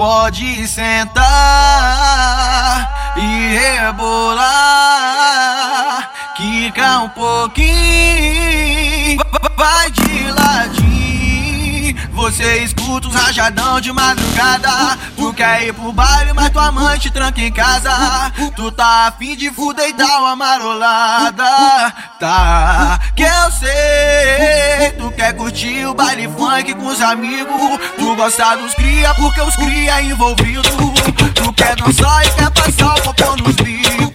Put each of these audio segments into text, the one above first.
Pode sentar e rebolar, quica um pouquinho, vai de ladinho. Você escuta os rajadão de madrugada. Tu quer ir pro baile, mas tua mãe te tranca em casa. Tu tá afim de fuder e dar uma marolada. Tá, que eu quer curtir o baile funk com os amigos. Tu gosta dos cria, porque os cria envolvido. Tu quer dançar e quer passar o popô nos bicos.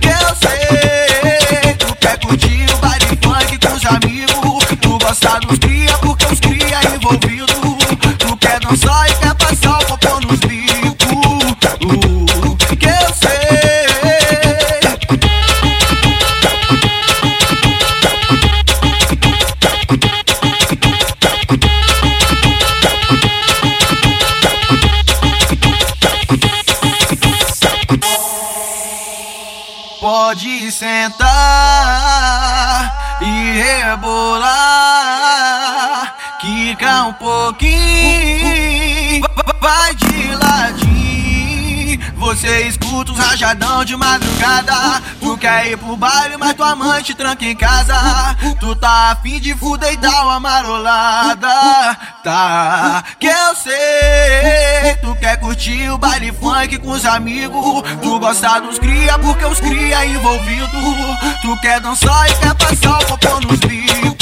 Que eu sei. Tu quer curtir o baile funk com os amigos. Tu gosta dos cria, porque os cria envolvido. Tu quer dançar e quer Pode sentar e rebolar, quica um pouquinho, vai de ladinho. Você escuta os rajadão de madrugada. Tu quer ir pro baile, mas tua mãe te tranca em casa. Tu tá afim de fuder e dar uma marolada. Tá, que eu sei. Tu quer curtir o baile funk com os amigos. Tu gosta dos cria, porque os cria envolvido. Tu quer dançar e quer passar o popô nos bicos.